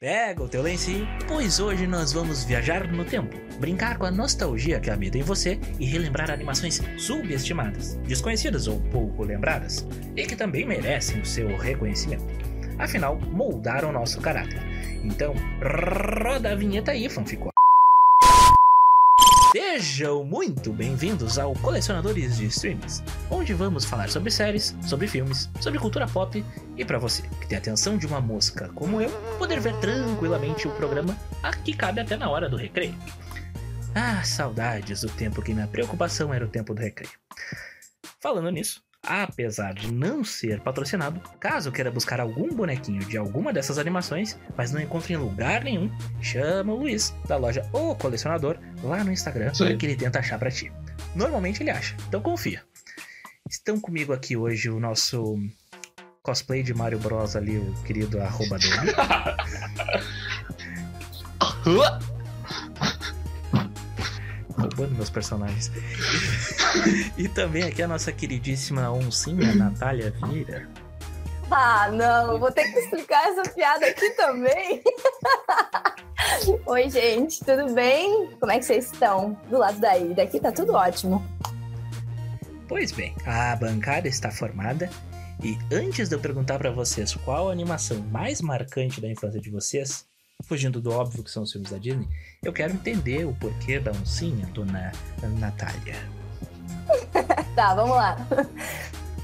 Pega o teu lencinho, pois hoje nós vamos viajar no tempo, brincar com a nostalgia que habita em você e relembrar animações subestimadas, desconhecidas ou pouco lembradas, e que também merecem o seu reconhecimento. Afinal, moldaram nosso caráter. Então, roda a vinheta aí, fanficó. Sejam muito bem-vindos ao Colecionadores de Streams, onde vamos falar sobre séries, sobre filmes, sobre cultura pop e para você que tem a atenção de uma mosca como eu, poder ver tranquilamente o programa aqui cabe até na hora do recreio. Ah, saudades do tempo que minha preocupação era o tempo do recreio. Falando nisso, apesar de não ser patrocinado, caso queira buscar algum bonequinho de alguma dessas animações, mas não encontre em lugar nenhum, chama o Luiz, da loja O Colecionador, lá no Instagram, que ele tenta achar para ti. Normalmente ele acha, então confia. Estão comigo aqui hoje o nosso cosplay de Mario Bros ali, o querido arroba dele. roubando meus personagens. e também aqui a nossa queridíssima oncinha, Natália Vieira. Ah, não, vou ter que explicar essa piada aqui também. Oi, gente, tudo bem? Como é que vocês estão? Do lado daí, daqui tá tudo ótimo. Pois bem, a bancada está formada e antes de eu perguntar para vocês qual a animação mais marcante da infância de vocês, fugindo do óbvio que são os filmes da Disney, eu quero entender o porquê da oncinha, dona Natália. tá, vamos lá.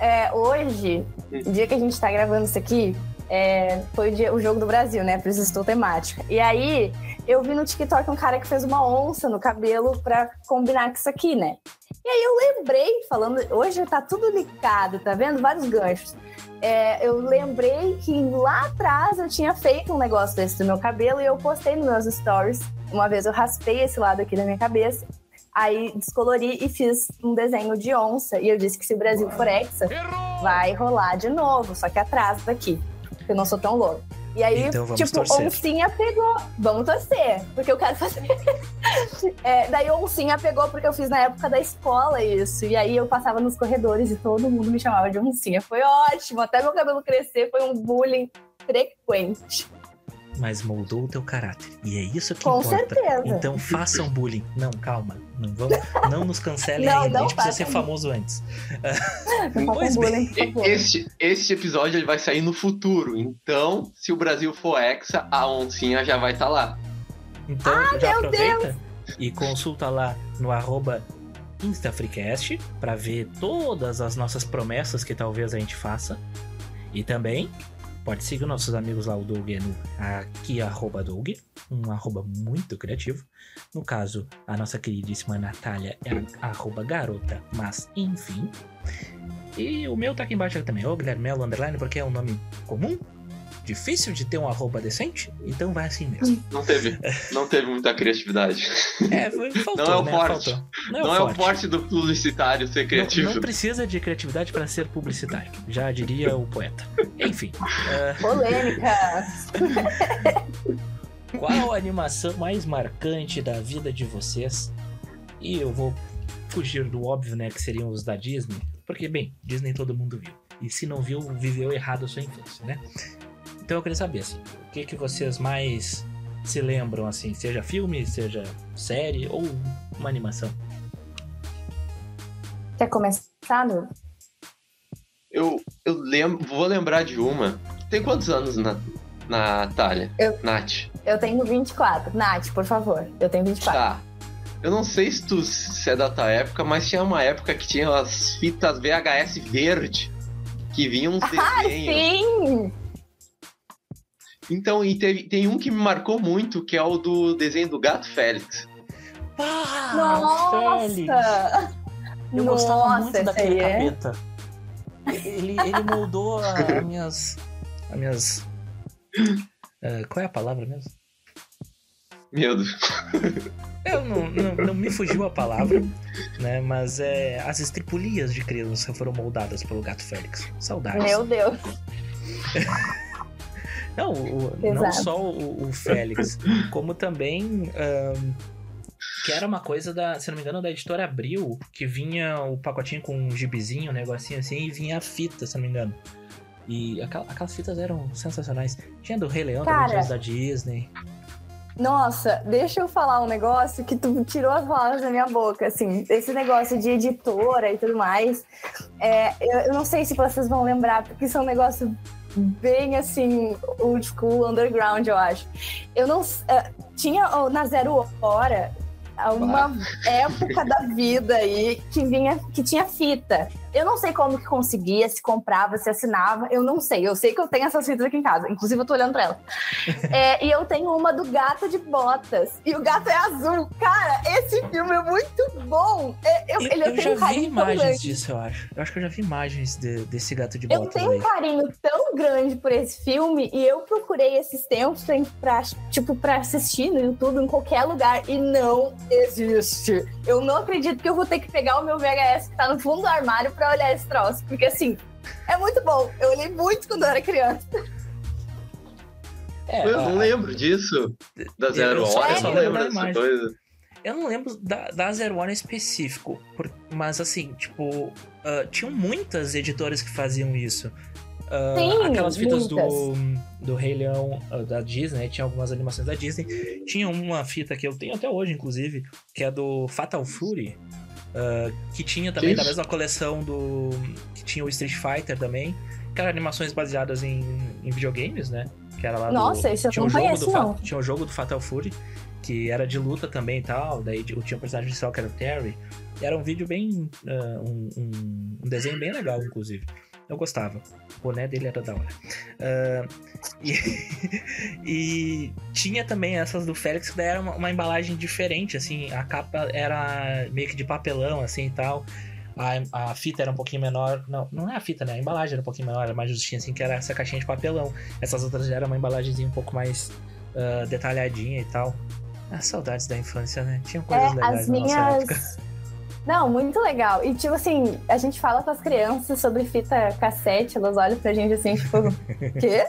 É, hoje, o dia que a gente tá gravando isso aqui, é, foi o, dia, o, jogo do Brasil, né? Por isso estou temática. E aí, eu vi no TikTok um cara que fez uma onça no cabelo pra combinar com isso aqui, né? E aí eu lembrei, falando, hoje tá tudo ligado, tá vendo? Vários ganchos é, eu lembrei que lá atrás eu tinha feito um negócio desse do meu cabelo e eu postei nos meus stories. Uma vez eu raspei esse lado aqui da minha cabeça, aí descolori e fiz um desenho de onça. E eu disse que se o Brasil for hexa, vai rolar de novo, só que atrás daqui, porque eu não sou tão louco. E aí, então, tipo, torcer. Oncinha pegou. Vamos torcer, porque eu quero fazer. é, daí Oncinha pegou porque eu fiz na época da escola isso. E aí eu passava nos corredores e todo mundo me chamava de Oncinha. Foi ótimo. Até meu cabelo crescer foi um bullying frequente mas moldou o teu caráter. E é isso que Com importa. certeza. Então façam bullying. Não, calma. Não, vamos, não nos cancelem Não, ainda. não a gente precisa ser famoso antes. Pois bem. bullying. Este, este episódio ele vai sair no futuro. Então, se o Brasil for hexa, a oncinha já vai estar lá. Então Ah, já aproveita e consulta lá no arroba InstaFreecast para ver todas as nossas promessas que talvez a gente faça. E também pode seguir nossos amigos lá, o Doug é no aqui arroba Doug, um arroba muito criativo. No caso, a nossa queridíssima Natália é a arroba garota, mas enfim. E o meu tá aqui embaixo também, o Guilherme Melo Underline, porque é um nome comum, difícil de ter um arroba decente, então vai assim mesmo. Não teve, não teve muita criatividade. É, foi- faltou, Não é o né? forte. Faltou. Não, é o forte do publicitário ser criativo. Não, não precisa de criatividade para ser publicitário, já diria o poeta. Enfim, ah, Polêmica. qual a animação mais marcante da vida de vocês? E eu vou fugir do óbvio, né, que seriam os da Disney, porque, bem, Disney todo mundo viu. E se não viu, viveu errado a sua infância, né? Então eu queria saber, assim, o que, que vocês mais se lembram, assim, seja filme, seja série ou uma animação? Quer começar, Lu? Eu, eu lembro, vou lembrar de uma. Tem quantos anos, na, Natália? Eu- Nath. Eu tenho 24. Nath, por favor. Eu tenho 24. Tá. Eu não sei se tu se é da tua época, mas tinha uma época que tinha as fitas VHS verde que vinham uns desenhos. Sim! Então, e teve, tem um que me marcou muito, que é o do desenho do Gato Félix. Ah, Félix! Nossa! Eu gostava Nossa, muito esse daquele é- capeta. Ele, ele moldou a, a minhas. As minhas. ah, qual é a palavra mesmo? Medo. Eu não, não, não me fugiu a palavra, né? Mas é, as estripulias de criança foram moldadas pelo gato Félix. Saudades. Meu Deus. Não, o- não só o, o Félix, como também. ahn, que era uma coisa da, se não me engano, da editora Abril, que vinha o pacotinho com um gibizinho, um negocinho assim, e vinha a fita, se não me engano. E aquela- aquelas fitas eram sensacionais. Tinha do Rei Leão, Cara. da Disney. Nossa, deixa eu falar um negócio que tu tirou as palavras da minha boca, assim, esse negócio de editora e tudo mais. É, eu, eu não sei se vocês vão lembrar, porque isso é um negócio bem assim, old school, underground, eu acho. Eu não. é, tinha ó, na Zero Hora uma época da vida aí que vinha, que tinha fita. Eu não sei como que conseguia, se comprava, se assinava, eu não sei. Eu sei que eu tenho essas fitas aqui em casa, inclusive eu tô olhando pra ela. É, e eu tenho uma do gato de botas. E o gato é azul. Cara, esse filme é muito bom. É, eu, Eu, ele, eu eu tenho já um vi imagens grande. disso, eu acho. Eu acho que eu já vi imagens de- desse gato de Eu botas tenho aí. um carinho tão grande por esse filme e eu procurei esses tempos pra, pra, tipo, pra assistir no YouTube em qualquer lugar e não existe. Eu não acredito que eu vou ter que pegar o meu VHS que tá no fundo do armário pra olhar esse troço, porque assim, é muito bom. Eu olhei muito quando eu era criança. É, Eu não lembro disso. Da Zero Hora, eu não lembro dessa coisa. Eu não lembro da, da Zero One em específico, por- mas assim, tipo, ah, tinham muitas editoras que faziam isso. Ah, Sim, aquelas fitas do, muitas. do Rei Leão ah, da Disney, tinha algumas animações da Disney. Tinha uma fita que eu tenho até hoje, inclusive, que é do Fatal Fury, ah, que tinha também Que da isso? mesma coleção do. que tinha o Street Fighter também, que eram animações baseadas em, em videogames, né? Que era lá do- Nossa, isso eu tinha não o jogo conheço, do Fa- não. Tinha o jogo do Fatal Fury, que era de luta também e tal. Daí tinha um personagem principal que era o Terry. E era um vídeo bem. um, um- um desenho bem legal, inclusive. Eu gostava. O boné dele era da hora. Ah, e, e tinha também essas do Félix, que daí era uma, uma embalagem diferente, assim. A capa era meio que de papelão, assim e tal. A, a fita era um pouquinho menor. Não, não é a fita, né? A embalagem era um pouquinho menor, era mais justinha, assim, que era essa caixinha de papelão. Essas outras já eram uma embalagenzinha um pouco mais ah, detalhadinha e tal. Ah, saudades da infância, né? Tinha coisas É, legais as na nossa época. Não, muito legal. E, tipo assim, a gente fala com as crianças sobre fita cassete, elas olham pra gente assim, tipo, quê?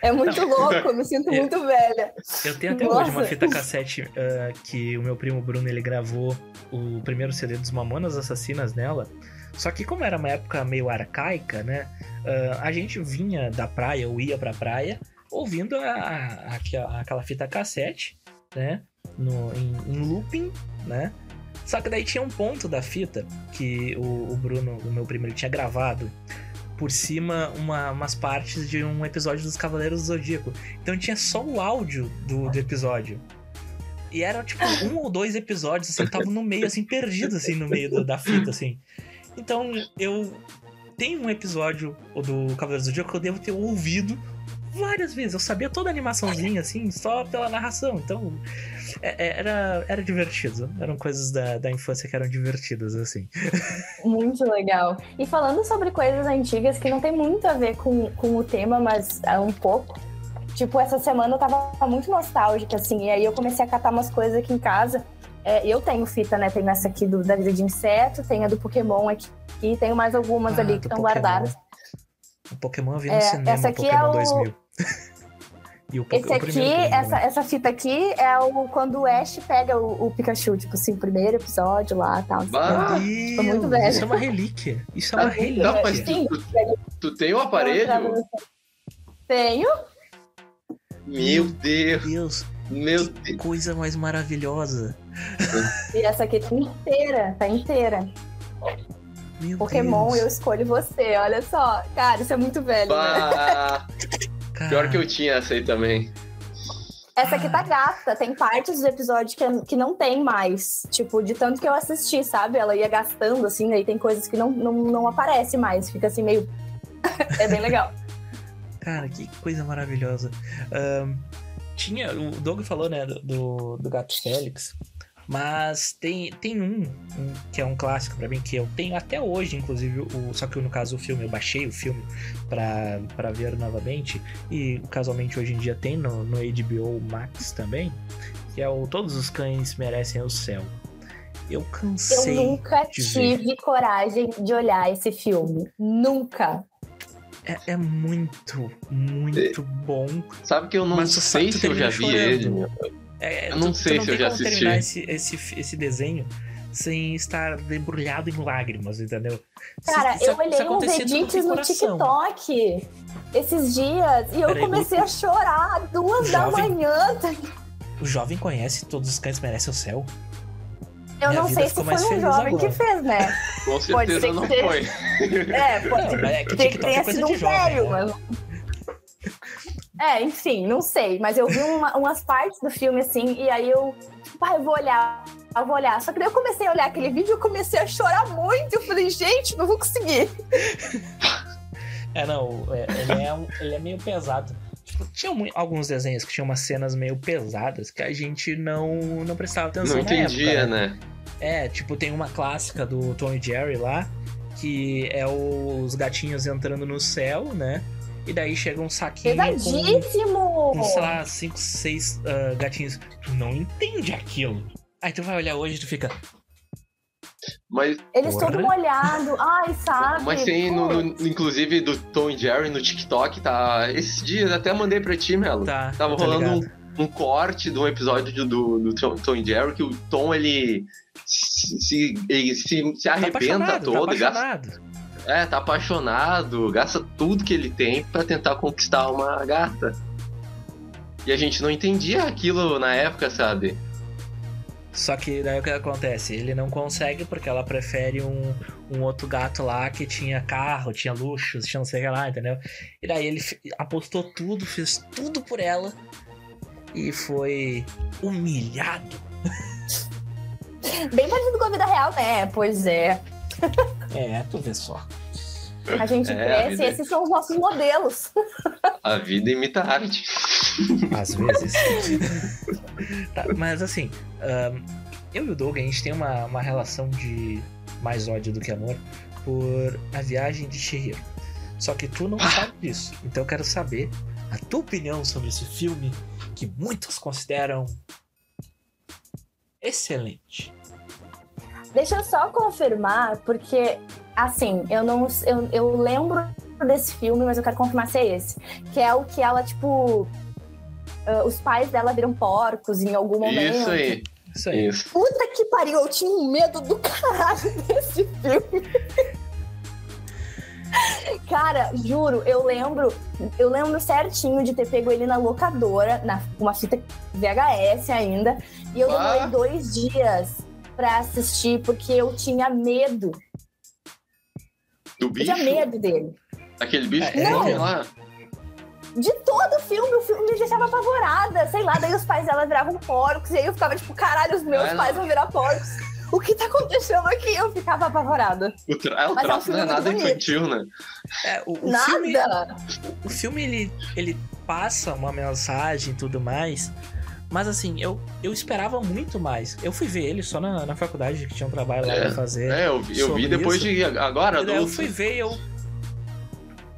É muito louco, eu me sinto É. muito velha. Eu tenho até hoje uma Nossa. fita cassete ah, que o meu primo Bruno ele gravou o primeiro CD dos Mamonas Assassinas nela. Só que como era uma época meio arcaica, né? ah, a gente vinha da praia ou ia pra praia ouvindo a, a- aquela- aquela fita cassete, né? No, em, em looping, né? Só que daí tinha um ponto da fita que o, o Bruno, o meu primo, ele tinha gravado por cima uma- umas partes de um episódio dos Cavaleiros do Zodíaco. Então tinha só o áudio do, do episódio. E era tipo um ou dois episódios, assim, estavam no meio, assim, perdido, assim, no meio do- da fita, assim. Então eu tenho um episódio do Cavaleiros do Zodíaco que eu devo ter ouvido várias vezes. Eu sabia toda a animaçãozinha, assim, só pela narração. Então é- é- era, era divertido. Eram coisas da, da infância que eram divertidas, assim. Muito legal. E falando sobre coisas antigas que não tem muito a ver com, com o tema, mas é um pouco. Tipo, essa semana eu tava muito nostálgica, assim, e aí eu comecei a catar umas coisas aqui em casa. É, eu tenho fita, né? Tenho essa aqui do, da vida de inseto, tenho a do Pokémon aqui, e tenho mais algumas Ah, ali que estão guardadas. O Pokémon eu vi no É, cinema, essa o aqui Pokémon é o- 2000. e o, Esse o aqui, essa, essa fita aqui é o quando o Ash pega o, o Pikachu, tipo assim, o primeiro episódio lá e tal. Bah, Meu tá muito velha. Isso é uma relíquia. Isso é uma Tá, relíquia. não, mas Sim. tu, tu tem o pra aparelho? Tenho. Meu Deus, Deus, meu que Deus. coisa mais maravilhosa. E essa aqui tá inteira, tá inteira. Meu Pokémon, eu Deus. escolho você, olha só. Cara, isso é muito velho, né? Cara, pior que eu tinha essa aí também. Essa aqui tá gasta, tem partes do episódio que, que não tem mais. Tipo, de tanto que eu assisti, sabe? Ela ia gastando, assim, aí tem coisas que não, não, não aparece mais. Fica assim, meio. é bem legal. Cara, que coisa maravilhosa. Ahn, tinha, o Doug falou, né, do, do Gato Félix, mas tem, tem um, um que é um clássico pra mim, que eu tenho até hoje, inclusive, o, só que no caso o filme, eu baixei o filme pra, pra ver novamente, e casualmente hoje em dia tem no, no HBO Max também, que é o Todos os Cães Merecem o Céu. Eu Eu cansei. nunca de ver. tive coragem de olhar esse filme. Nunca. É, é muito, muito bom. Sabe que eu não sei se eu já vi chorando. ele, meu. É, Eu não sei se eu já como assisti. terminar esse, esse, esse desenho sem estar embrulhado em lágrimas, entendeu? Cara, Se- eu se- se olhei uns acontecer, tudo edits no. TikTok esses dias e eu Peraí, comecei a chorar duas da Jovem. manhã. O jovem conhece Todos os Cães Merecem o Céu? Eu Minha não sei se foi um jovem agora. que fez, né? Com Pode certeza ser não foi. É, pode Não, mas é que ter que é tenha coisa sido de um jovem, velho, né? mas. É, enfim, não sei. Mas eu vi uma- umas partes do filme assim, e aí eu. Pai, eu vou olhar, eu vou olhar. Só que daí eu comecei a olhar aquele vídeo e eu comecei a chorar muito. Eu falei, gente, não vou conseguir. É, não, é, ele, é um- ele é meio pesado. Tipo, tinha alguns desenhos que tinham umas cenas meio pesadas que a gente não, não prestava atenção Não na entendia, época, né? É, tipo, tem uma clássica do Tom e Jerry lá, que é os gatinhos entrando no céu, né? E daí chega um saquinho com, Pesadíssimo! com, sei lá, cinco, seis ah, gatinhos. Tu não entende aquilo. Aí tu vai olhar hoje e tu fica, Mas, Eles Porra. todo molhado. Ai, sabe? mas tem, no, no- inclusive, do Tom e Jerry no TikTok, tá. Esses dias até mandei pra ti, Melo. tá. Tava tô rolando ligado. um, um corte de um episódio do, do, do Tom, Tom e Jerry que o Tom ele se, se, ele se, se Tá arrebenta apaixonado, todo, tá gasta. É, tá apaixonado, gasta tudo que ele tem pra tentar conquistar uma gata. E a gente não entendia aquilo na época, sabe? Só que daí o que acontece? Ele não consegue porque ela prefere um, um outro gato lá que tinha carro, tinha luxos, tinha não sei o que lá, entendeu? E daí ele apostou tudo, fez tudo por ela e foi humilhado. Bem parecido com a vida real, né? Pois é. É, tu vê só. A gente É, a cresce vida e é- esses são os nossos modelos. A vida imita a arte. Às vezes. Tá, mas assim, ahn, eu e o Doug, a gente tem uma, uma relação de mais ódio do que amor por A Viagem de Chihiro. Só que tu não sabe disso. Então eu quero saber a tua opinião sobre esse filme que muitos consideram excelente. Deixa eu só confirmar, porque, assim, eu não. Eu, eu lembro desse filme, mas eu quero confirmar se é esse. Que é o que ela, tipo. ah, os pais dela viram porcos em algum momento. Isso aí. Isso aí. Isso. Puta que pariu, eu tinha um medo do caralho desse filme. Cara, juro, eu lembro, eu lembro certinho de ter pego ele na locadora, na uma fita VHS ainda, e eu Ah. demorei dois dias pra assistir porque eu tinha medo, Do eu bicho. tinha medo dele. Aquele bicho É, que não. come lá. De todo o filme, o filme me deixava apavorada, sei lá, daí os pais dela viravam porcos, e aí eu ficava tipo, caralho, os meus não. pais vão virar porcos. O que tá acontecendo aqui? Eu ficava apavorada. O, tra... é, o Mas é um traço não é filme nada bonito. infantil, né? É, o, o Nada! filme, o filme ele, ele passa uma mensagem e tudo mais. Mas assim, eu, eu esperava muito mais. Eu fui ver ele só na, na faculdade, que tinha um trabalho lá É, pra fazer. É, eu, vi- eu vi depois isso. de. Agora, eu fui ver e eu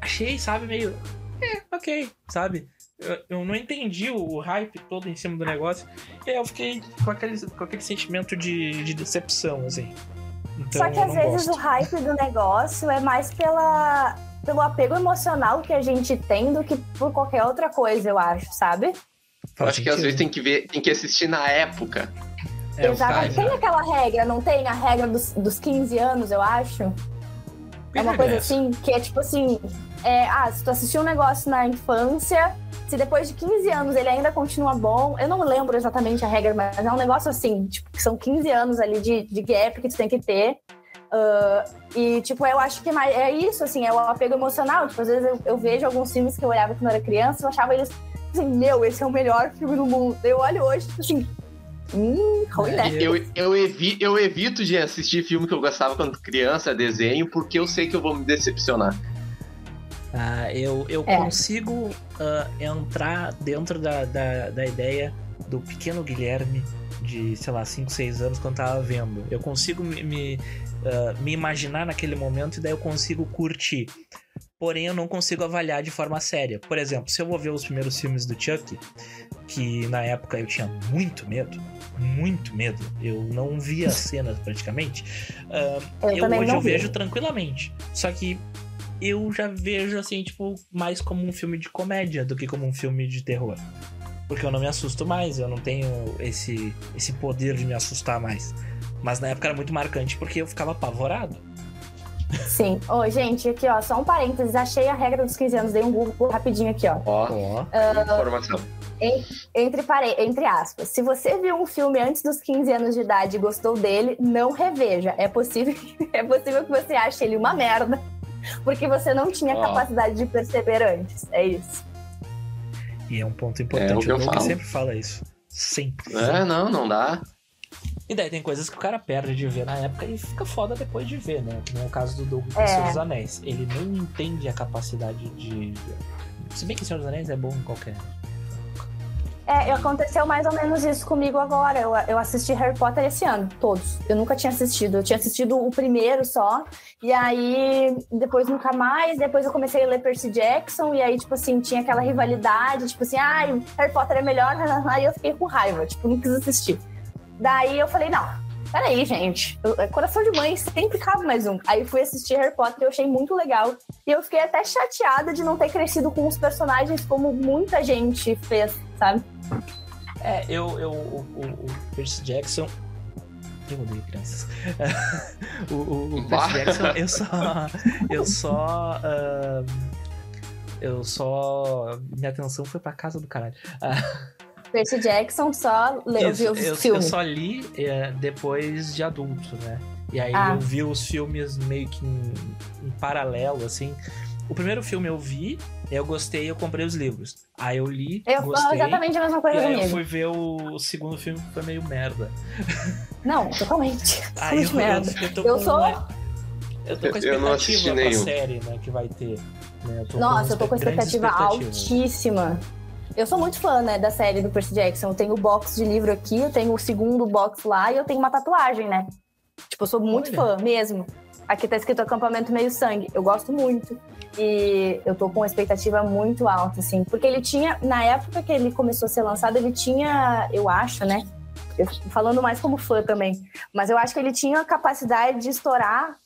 achei, sabe, meio. É, ok, sabe? Eu, eu não entendi o hype todo em cima do negócio. E aí eu fiquei com aquele, com aquele sentimento de, de decepção, assim. Então, Só que às vezes gosto. o hype do negócio é mais pela, pelo apego emocional que a gente tem do que por qualquer outra coisa, eu acho, sabe? Eu Faz acho que às sentido. vezes tem que ver, tem que assistir na época. É, o Exatamente. hype, Tem aquela regra, não tem? A regra dos, dos 15 anos, eu acho. É uma coisa é essa? assim, que é tipo assim: é, ah, se tu assistiu um negócio na infância, se depois de 15 anos ele ainda continua bom, eu não lembro exatamente a regra, mas é um negócio assim, tipo, que são 15 anos ali de, de gap que tu tem que ter. Ah, e, tipo, eu acho que é, mais, é isso, assim, é o apego emocional. Tipo, às vezes eu, eu vejo alguns filmes que eu olhava quando eu era criança e eu achava eles assim, meu, esse é o melhor filme do mundo. Eu olho hoje, tipo assim, hum? É, Eu, eu, evi, eu evito de assistir filme que eu gostava quando criança, desenho, porque eu sei que eu vou me decepcionar. Ah, eu eu É. consigo ah, entrar dentro da, da, da ideia do pequeno Guilherme de, sei lá, 5, 6 anos quando tava vendo. Eu consigo me, me, ah, me imaginar naquele momento e daí eu consigo curtir. Porém, eu não consigo avaliar de forma séria. Por exemplo, se eu vou ver os primeiros filmes do Chuck, que na época eu tinha muito medo, muito medo, eu não via as cenas praticamente. ah, Eu, eu hoje eu vi. vejo tranquilamente. Só que eu já vejo assim, tipo, mais como um filme de comédia do que como um filme de terror. Porque eu não me assusto mais, eu não tenho esse, esse poder de me assustar mais. Mas na época era muito marcante porque eu ficava apavorado. Sim. Ô, gente, aqui, ó, só um parênteses. Achei a regra dos 15 anos, dei um Google rapidinho aqui, ó. Ó, Ó. informação. Entre, pare... Entre aspas, se você viu um filme antes dos 15 anos de idade e gostou dele, não reveja. É possível, é possível que você ache ele uma merda, porque você não tinha Ó. capacidade de perceber antes. É isso. E é um ponto É o importante. que eu o Doug falo. sempre fala isso. Sempre. É, não, não dá. E daí tem coisas que o cara perde de ver na época e fica foda depois de ver, né? Que nem o caso do Doug É. Senhor dos Anéis. Ele nem entende a capacidade de. Se bem que Senhor dos Anéis é bom em qualquer. É, aconteceu mais ou menos isso comigo agora. Eu, eu assisti Harry Potter esse ano, todos. Eu nunca tinha assistido. Eu tinha assistido o primeiro só. E aí, depois nunca mais. Depois eu comecei a ler Percy Jackson. E aí, tipo assim, tinha aquela rivalidade. Tipo assim, ai, Harry Potter é melhor. Aí eu fiquei com raiva. Tipo, não quis assistir. Daí eu falei, não, peraí, gente. É Coração de mãe sempre cabe mais um. Aí fui assistir Harry Potter e eu achei muito legal. E eu fiquei até chateada de não ter crescido com os personagens como muita gente fez, sabe? É, eu. eu o, o, o Percy Jackson. Eu odeio crianças. o, o, o. Percy Jackson, eu só. Eu só. ahn, eu só. Minha atenção foi pra casa do caralho. Percy Jackson só leu, Isso, viu os eu, eu filmes. só li é, depois de adulto, né? E aí Ah. eu vi os filmes meio que em, em paralelo, assim. O primeiro filme eu vi, eu gostei, eu comprei os livros. Aí eu li, Eu gostei. exatamente a mesma E coisa eu comigo. fui ver o, o segundo filme que foi meio merda. Não, totalmente. Aí eu, merda. eu, eu tô Eu com sou- uma- Eu tô com a Eu não assisti expectativa pra nenhum. série, né, que vai ter. Né? Eu tô Nossa, eu tô com expectativa altíssima. Eu sou muito fã, né, da série do Percy Jackson. Eu tenho o box de livro aqui, eu tenho o segundo box lá e eu tenho uma tatuagem, né? Tipo, eu sou muito Olha. fã mesmo. Aqui tá escrito acampamento meio sangue. Eu gosto muito. E eu tô com uma expectativa muito alta, assim. Porque ele tinha, na época que ele começou a ser lançado, ele tinha, eu acho, né? Eu, falando mais como fã também. Mas eu acho que ele tinha a capacidade de estourar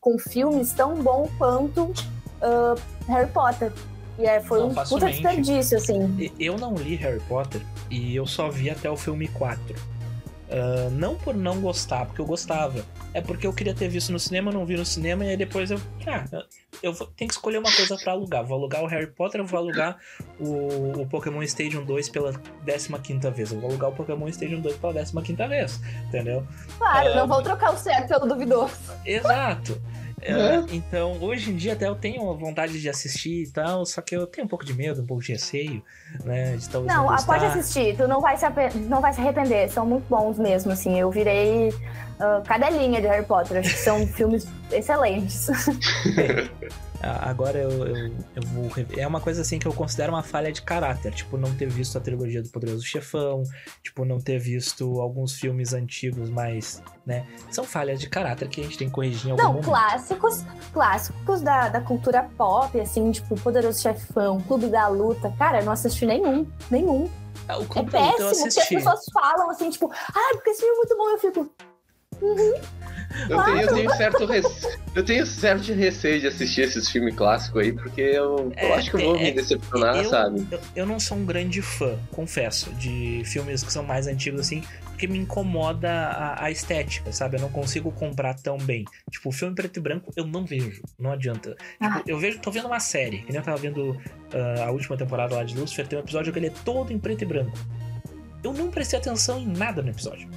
com filmes tão bom quanto ah, Harry Potter. E é, foi Não, um puta desperdício, assim. Eu não li Harry Potter e eu só vi até o filme 4. Ah, não por não gostar, porque eu gostava. É porque eu queria ter visto no cinema, não vi no cinema, e aí depois eu. Ah, eu vou, tenho que escolher uma coisa pra alugar. Vou alugar o Harry Potter, eu vou alugar o, o Pokémon Stadium 2 pela 15 vez. Eu vou alugar o Pokémon Stadium 2 pela 15 vez. Entendeu? Claro, Ah. não vou trocar o certo pelo duvidoso. Exato. É, É. Então, hoje em dia até eu tenho vontade de assistir e tal, só que eu tenho um pouco de medo, um pouco de receio, né? De talvez Não, não ah, pode assistir, tu não vai, se não vai se arrepender. São muito bons mesmo, assim. Eu virei ah, cadelinha de Harry Potter. Acho que são filmes excelentes. Ah, Agora eu, eu, eu vou. rever. É uma coisa assim que eu considero uma falha de caráter. Tipo, não ter visto a trilogia do Poderoso Chefão. Tipo, não ter visto alguns filmes antigos mais. né? São falhas de caráter que a gente tem que corrigir em algum Não, momento. clássicos, clássicos da, da cultura pop, assim, tipo Poderoso Chefão, Clube da Luta. Cara, eu não assisti nenhum, nenhum. Ah, O É Clube da Luta eu péssimo, porque as assisti. pessoas falam assim, tipo, ah, porque esse filme é muito bom. Eu fico, Eu tenho, eu tenho certo rece... eu tenho certo receio de assistir esses filmes clássicos aí, porque eu, eu É, acho que eu vou é- me decepcionar, eu, sabe? Eu, eu não sou um grande fã, confesso, de filmes que são mais antigos assim, porque me incomoda a, a estética, sabe? Eu não consigo comprar tão bem. Tipo, o filme preto e branco eu não vejo, não adianta. Ah. Tipo, eu vejo, tô vendo uma série, que nem eu tava vendo ah, a última temporada lá de Lucifer, tem um episódio que ele é todo em preto e branco. Eu não prestei atenção em nada no episódio,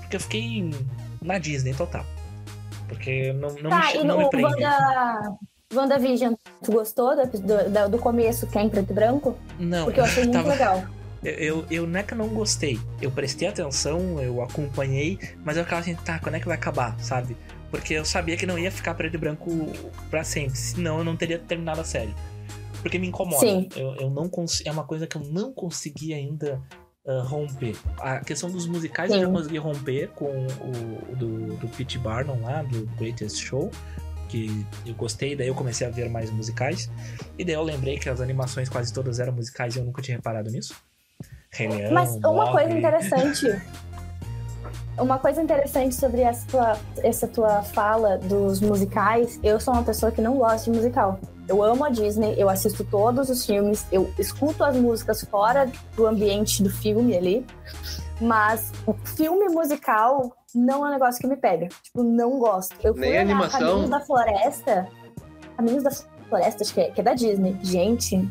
porque eu fiquei na Disney total. Porque não, não, tá, me, não me prende. Wanda, WandaVision, tu gostou do, do, do- do começo, que é em preto e branco? Não, Porque eu achei muito tava- legal. Eu, eu, eu não é que eu não gostei. Eu prestei atenção, eu acompanhei, mas eu ficava assim, tá, quando é que vai acabar, sabe? Porque eu sabia que não ia ficar preto e branco pra sempre, senão eu não teria terminado a série. Porque me incomoda. Sim. Eu, eu não cons... É uma coisa que eu não consegui ainda ah, romper. A questão dos musicais eu Sim. já consegui romper com o, do, do Pete Barnum lá, do Greatest Show. Que eu gostei, daí eu comecei a ver mais musicais. E daí eu lembrei que as animações quase todas eram musicais e eu nunca tinha reparado nisso. Rei Leão, Mas uma coisa Mogli. interessante. Uma coisa interessante sobre essa tua, essa tua fala dos musicais, eu sou uma pessoa que não gosta de musical. Eu amo a Disney, eu assisto todos os filmes, eu escuto as músicas fora do ambiente do filme ali. Mas o filme musical não é um negócio que me pega. Tipo, não gosto. Eu fui Nem olhar animação? Caminhos da Floresta. Caminhos da Floresta, acho que é, que é da Disney. Gente,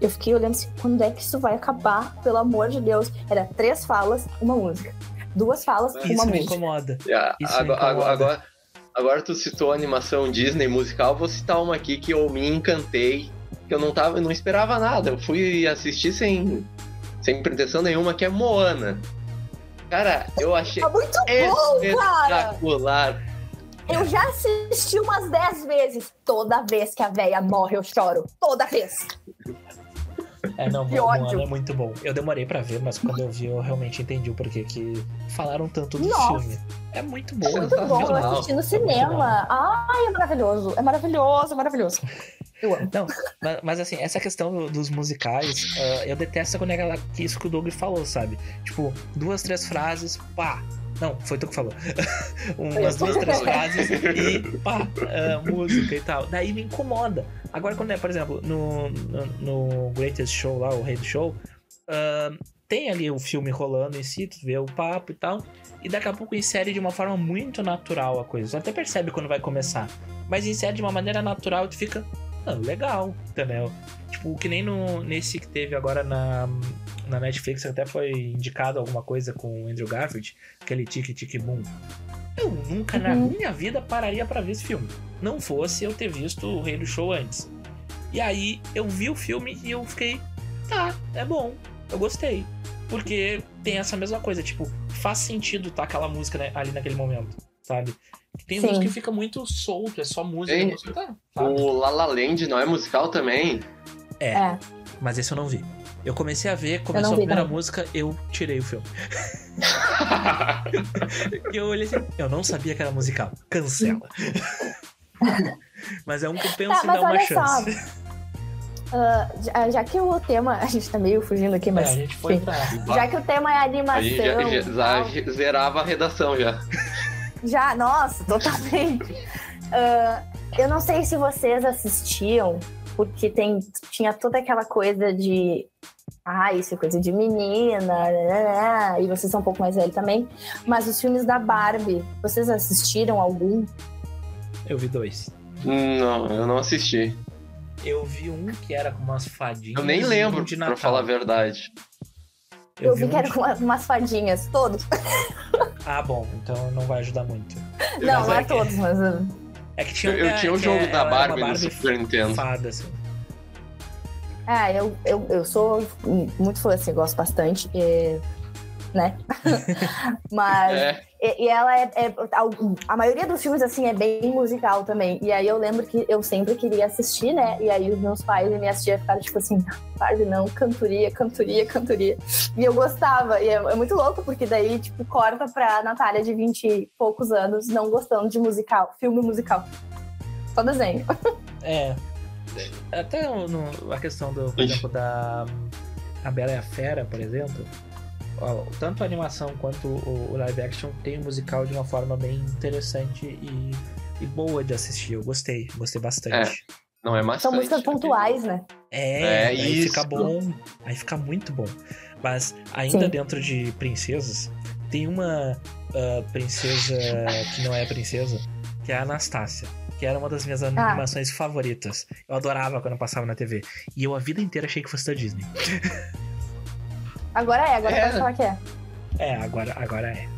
eu fiquei olhando assim, quando é que isso vai acabar? Pelo amor de Deus. Era três falas, uma música. Duas falas, uma Isso me música. incomoda. Ah, Isso me agora, incomoda. agora, agora tu citou animação Disney musical, vou citar uma aqui que eu me encantei, que eu não tava, eu não esperava nada. Eu fui assistir sem, sem pretensão nenhuma, que é Moana. Cara, eu achei Tá muito bom, cara! espetacular. Eu já assisti umas dez vezes. Toda vez que a véia morre, eu choro. Toda vez. É, não, Que Moana ódio. é muito bom. Eu demorei pra ver, mas quando eu vi, eu realmente entendi o porquê que falaram tanto do Nossa. filme. É muito bom. Muito bom. Eu assisti no É cinema. Ai, é maravilhoso. É maravilhoso, é maravilhoso. Eu amo. Não, mas, mas, assim, essa questão do- dos musicais, ah, eu detesto quando é aquela- que isso que o Doug falou, sabe? Tipo, duas, três frases, pá. Não, foi tu que falou. Umas duas, três frases e pá, ah, música e tal. Daí me incomoda. Agora, quando é, por exemplo, no, no, no Greatest Show lá, o Rei do Show, ah, tem ali o filme rolando em si, tu vê o papo e tal. E daqui a pouco insere de uma forma muito natural a coisa. Tu até percebe quando vai começar. Mas insere de uma maneira natural e tu fica. Ah, legal, entendeu? Tipo, que nem no, nesse que teve agora na, na Netflix, até foi indicado alguma coisa com o Andrew Garfield, aquele Tic Tic Boom. Eu nunca na Uhum. minha vida pararia pra ver esse filme. Não fosse eu ter visto o Rei do Show antes. E aí eu vi o filme e eu fiquei, tá, é bom, eu gostei. Porque tem essa mesma coisa, tipo, faz sentido tá aquela música né, ali naquele momento, sabe? Tem Sim. música que fica muito solto, é só música, música tá? O La La Land não é musical também? É, É. mas esse eu não vi. Eu comecei a ver, começou a primeira também. música, eu tirei o filme. E eu olhei assim, eu não sabia que era musical. Cancela. mas é um que eu penso Tá, em dar uma olha só. chance. Ah, já, já que o tema. A gente tá meio fugindo aqui, É, mas. a gente foi pra. Já que o tema é A animação. gente já, já- já zerava a redação já. Já, nossa, totalmente. Ah, eu não sei se vocês assistiam, porque tem, tinha toda aquela coisa de. Ah, isso é coisa de menina, né, né, né, e vocês são um pouco mais velhos também. Mas os filmes da Barbie, vocês assistiram algum? Eu vi dois. Não, eu não assisti. Eu vi um que era com umas fadinhas. Eu nem e um lembro, de pra Natal. falar a verdade. Eu, vi um que era de- com umas, umas fadinhas, todos. Ah, bom, então não vai ajudar muito. Não, Mas não é é que- todos, mas. ah, É que tinha Eu, um eu que- tinha o que jogo é- da ela era uma Barbie no Barbie Super Nintendo. Fada, assim. Ah, eu, eu, eu sou muito fã, assim, gosto bastante. e- né? mas. É, E, e ela é, é- a, a maioria dos filmes assim é bem musical também. E aí eu lembro que eu sempre queria assistir, né? E aí os meus pais e minhas tias ficaram tipo assim, Barbie não, cantoria, cantoria, cantoria. E eu gostava. E é, é muito louco porque daí tipo corta pra Natália de 20 e poucos anos não gostando de musical, filme musical. Só desenho. É. Até no- a questão do, por Ixi. exemplo, da A Bela e a Fera, por exemplo. ó, tanto a animação quanto o, o live action tem um musical de uma forma bem interessante e, e boa de assistir. Eu gostei, gostei bastante. não é mais São músicas pontuais, né? É, É aí isso. fica bom. Aí fica muito bom. Mas ainda Sim. dentro de princesas, tem uma ah, princesa que não é princesa, que é a Anastácia. Que era uma das minhas animações favoritas. Eu adorava quando passava na TV. E eu a vida inteira achei que fosse da Disney. Agora é, agora É. pode falar que é. É, agora, agora é.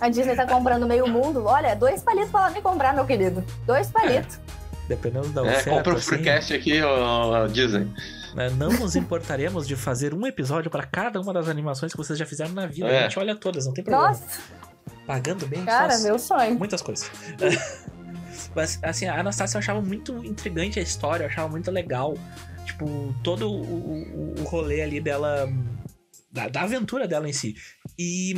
A Disney tá comprando meio mundo. Olha, dois palitos pra ela me comprar, meu querido. Dois palitos. Dependendo da É, oferta, compra o assim, Freecast aqui, ó, Disney. né, não nos importaremos de fazer um episódio para cada uma das animações que vocês já fizeram na vida. É. A gente olha todas, não tem problema. Nossa, Pagando bem, cara, faz meu sonho. muitas coisas. Mas, assim, a Anastácia eu achava muito intrigante a história, eu achava muito legal. Tipo, todo o, o, o rolê ali dela. Da, da aventura dela em si. E.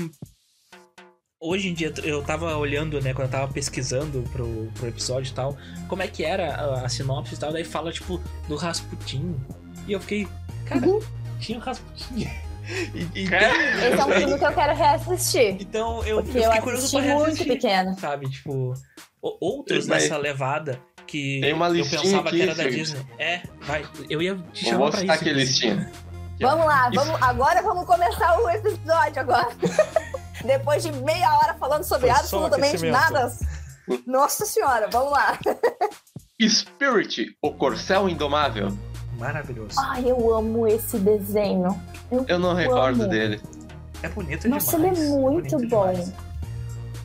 Hoje em dia, eu tava olhando, né, quando eu tava pesquisando pro, pro episódio e tal, como é que era a, a sinopse e tal, daí fala, tipo, do Rasputin. E eu fiquei, cara, Uhum. tinha o Rasputin. E, e Cara, Esse é um filme que eu quero reassistir. então eu, eu Porque eu fiquei curioso assisti pra muito reassistir pequena. sabe? Tipo, outros Mas- nessa levada que Tem uma eu listinha pensava aqui, que era da Felipe. Disney. É, vai. Eu ia te Vou chamar pra mostrar isso. aqui listinha. Vamos lá, Isso. vamos, agora vamos começar o episódio agora. Depois de meia hora falando sobre Foi absolutamente nada. Nossa senhora, vamos lá. Spirit, o Corcel Indomável. Maravilhoso. Ai, eu amo esse desenho. Eu não recordo amo. dele. É bonito Nossa, demais. ele é muito bonito bom. demais.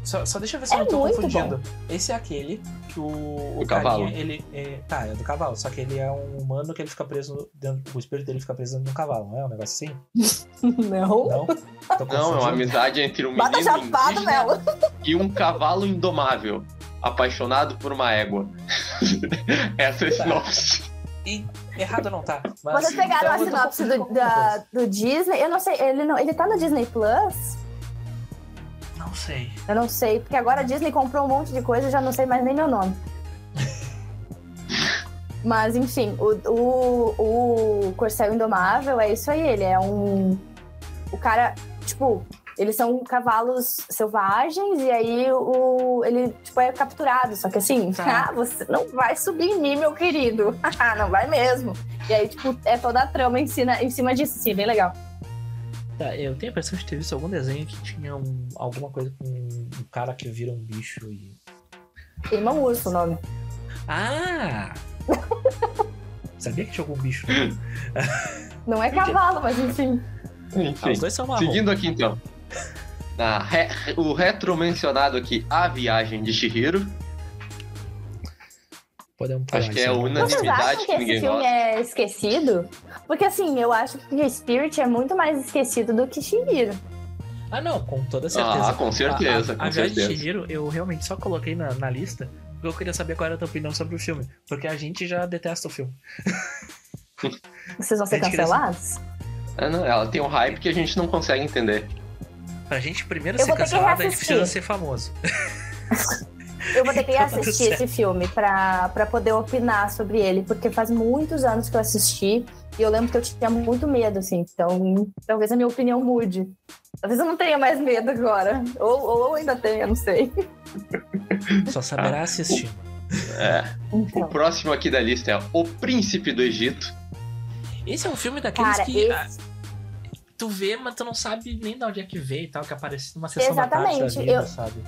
Só, só deixa eu ver se eu É não tô muito confundindo. Esse é aquele que o, O carinha, cavalo. ele é, tá, é do cavalo, só que ele é um humano que ele fica preso dentro, o espírito dele fica preso dentro do cavalo, não é um negócio assim? Não. Não? Tô Não, é uma amizade entre um menino chapado e um cavalo indomável, apaixonado por uma égua. Essa é a Tá. sinopse. E errado não tá. Mas, Vocês pegaram então a sinopse do, da- do Disney? Eu não sei, ele, não, ele tá no Disney Plus? Não sei. Eu não sei, porque agora a Disney comprou um monte de coisa e já não sei mais nem meu nome. Mas, enfim, o, o, o Corcel Indomável é isso aí. Ele é um. O cara, tipo, eles são cavalos selvagens e aí o, ele, tipo, é capturado. Só que assim, Tá. ah, você não vai subir em mim, meu querido. Ah, não vai mesmo. E aí, tipo, é toda a trama em cima, em cima disso, sim, bem legal. Tá, eu tenho a impressão de ter visto algum desenho que tinha um- alguma coisa com um cara que vira um bicho e. Irmão Urso o nome. Ah! Sabia que tinha algum bicho. Não é cavalo, mas enfim. Ah, Enfim, os dois são marrom. seguindo aqui então. Na re- o retro mencionado aqui, A Viagem de Shihiro. Podemos falar Acho que é aí. unanimidade Vocês acham que que esse ninguém filme gosta. é esquecido? Porque assim, eu acho que Spirit é muito mais esquecido do que Shihiro. Ah, não, com toda certeza. Ah, com certeza, a, a, com a Viagem de certeza. Chihiro, eu realmente só coloquei na, na lista porque eu queria saber qual era a tua opinião sobre o filme. Porque a gente já detesta o filme. Vocês vão ser Gente, queria cancelados? Ah, não, ela tem um hype que a gente não consegue entender. Pra gente primeiro Eu ser cancelado, a gente precisa ser famoso. Eu vou ter que ir Então, tudo assistir esse filme pra, pra poder opinar sobre ele, porque faz muitos anos que eu assisti e eu lembro que eu tinha muito medo, assim. Então, talvez a minha opinião mude. Talvez eu não tenha mais medo agora. Ou, ou ainda tenha, não sei. Só saberá assistir. É. O Então, próximo aqui da lista é O Príncipe do Egito. Esse é um filme daqueles cara, que ah, esse... tu vê, mas tu não sabe nem de onde é que veio e tal, que aparece numa sessão da tarde da Exatamente, vida, eu- sabe?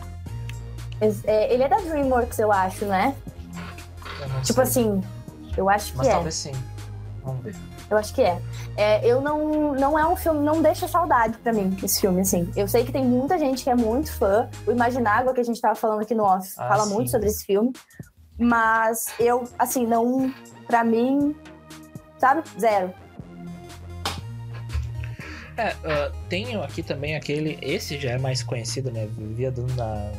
é, ele é da DreamWorks, eu acho, né? Eu Tipo sei. assim, eu acho que Mas é. talvez sim. Vamos ver. Eu acho que é. É, eu não. Não é um filme, não deixa saudade pra mim, esse filme, assim. Eu sei que tem muita gente que é muito fã. O Imaginável, que a gente tava falando aqui no off, Ah, fala sim. muito sobre esse filme. Mas eu, assim, não. Pra mim. Sabe? Zero. É, ah, tem aqui também aquele. Esse já é mais conhecido, né? Vivia dando na,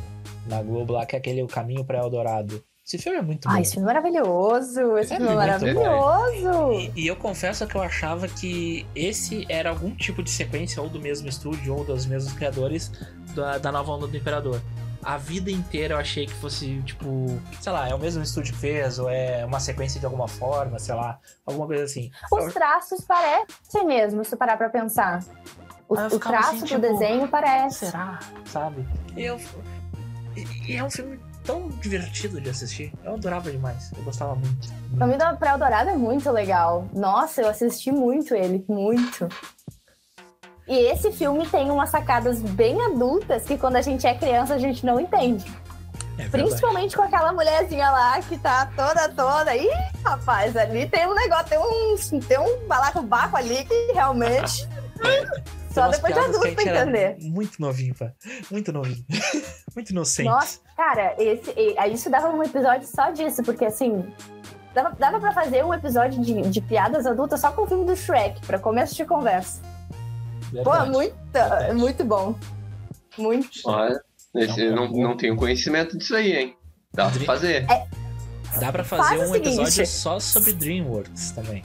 na Globo lá, que é aquele O Caminho pra Eldorado. Esse filme é muito Ai, bom. esse filme é maravilhoso. Esse É filme é maravilhoso. E, e eu confesso que eu achava que esse era algum tipo de sequência, ou do mesmo estúdio, ou dos mesmos criadores da, da nova onda do Imperador. A vida inteira eu achei que fosse, tipo, sei lá, é o mesmo estúdio que fez, ou é uma sequência de alguma forma, sei lá, alguma coisa assim. Os traços parecem mesmo, se parar pra pensar. O, Ah, o traço assim, do tipo, desenho parece. Será? Sabe? E, eu, e, é um filme tão divertido de assistir. Eu adorava demais. Eu gostava muito. O Caminho da Pra Eldorado é muito legal. Nossa, eu assisti muito ele, muito. E esse filme tem umas sacadas bem adultas que quando a gente é criança a gente não entende. É. Principalmente com aquela mulherzinha lá que tá toda, toda. Ih, rapaz, ali tem um negócio, tem um, tem um balacobaco ali que realmente. Tem Só depois de adulto pra entender. Muito novinho, pá. Muito novinho. muito inocente. Nossa, cara, esse, isso dava um episódio só disso, porque assim. Dava, dava pra fazer um episódio de, de piadas adultas só com o filme do Shrek, pra começo de conversa. Pô, Verdade. muito, é muito bom. Muito. Olha, esse, eu não, não tenho conhecimento disso aí, hein? Dá pra Dri- fazer. Dá pra Faz fazer o um seguinte. episódio só sobre DreamWorks também.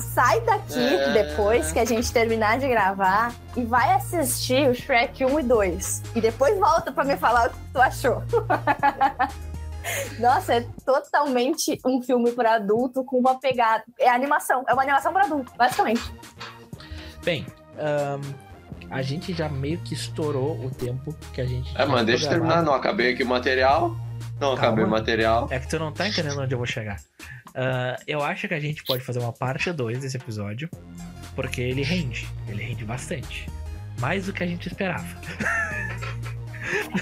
Sai daqui É. depois que a gente terminar de gravar e vai assistir o Shrek 1 e 2. E depois volta pra me falar o que tu achou. Nossa, é totalmente um filme para adulto com uma pegada. É animação, é uma animação para adulto, basicamente. Bem, ahn, a gente já meio que estourou o tempo que a gente. É, mano, deixa eu terminar, não acabei aqui o material. Não Calma. acabei o material. É que tu não tá entendendo onde eu vou chegar. Ah, eu acho que a gente pode fazer uma parte 2 desse episódio, porque ele rende. Ele rende bastante. Mais do que a gente esperava.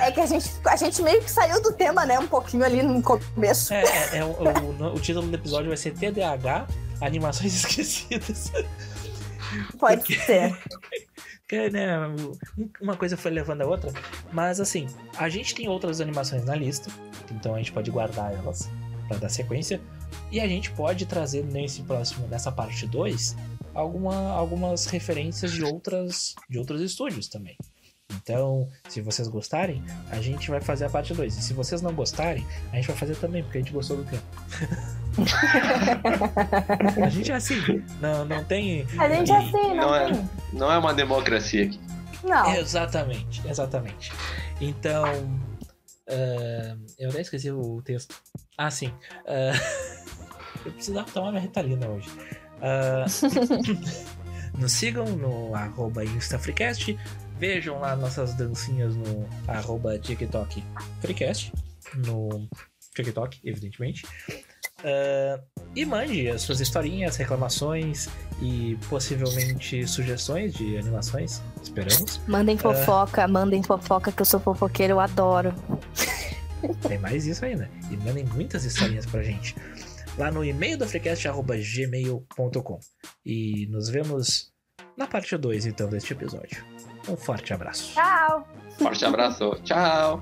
É que a gente, a gente meio que saiu do tema, né? Um pouquinho ali no começo. É, é- é o, o- o título do episódio vai ser TDAH Animações Esquecidas. Pode porque- ser. Né, um- uma coisa foi levando a outra. Mas assim, a gente tem outras animações na lista, então a gente pode guardar elas pra dar sequência. E a gente pode trazer nesse próximo, nessa parte 2, alguma, algumas referências de outras de outros estúdios também. Então, se vocês gostarem, a gente vai fazer a parte 2. E se vocês não gostarem, a gente vai fazer também, porque a gente gostou do tempo. a gente é assim, não, não tem. A gente é assim, não, Não é- tem. Não é uma democracia aqui. Não. Exatamente, exatamente. Então, ah, eu até esqueci o texto. Ah, sim. Ah, eu precisava tomar minha retalina hoje. Ah, nos sigam no arroba InstaFreecast. Vejam lá nossas dancinhas no arroba TikTok Freecast. No TikTok, evidentemente. Ah, e mande as suas historinhas, reclamações e possivelmente sugestões de animações. Esperamos. Mandem fofoca, mandem fofoca, que eu sou fofoqueira, eu adoro. Tem mais isso ainda. E mandem muitas historinhas pra gente. Lá no e-mail do freecast.gmail.com. E nos vemos na parte 2, então, deste episódio. Um forte abraço. Tchau! Forte abraço. Tchau.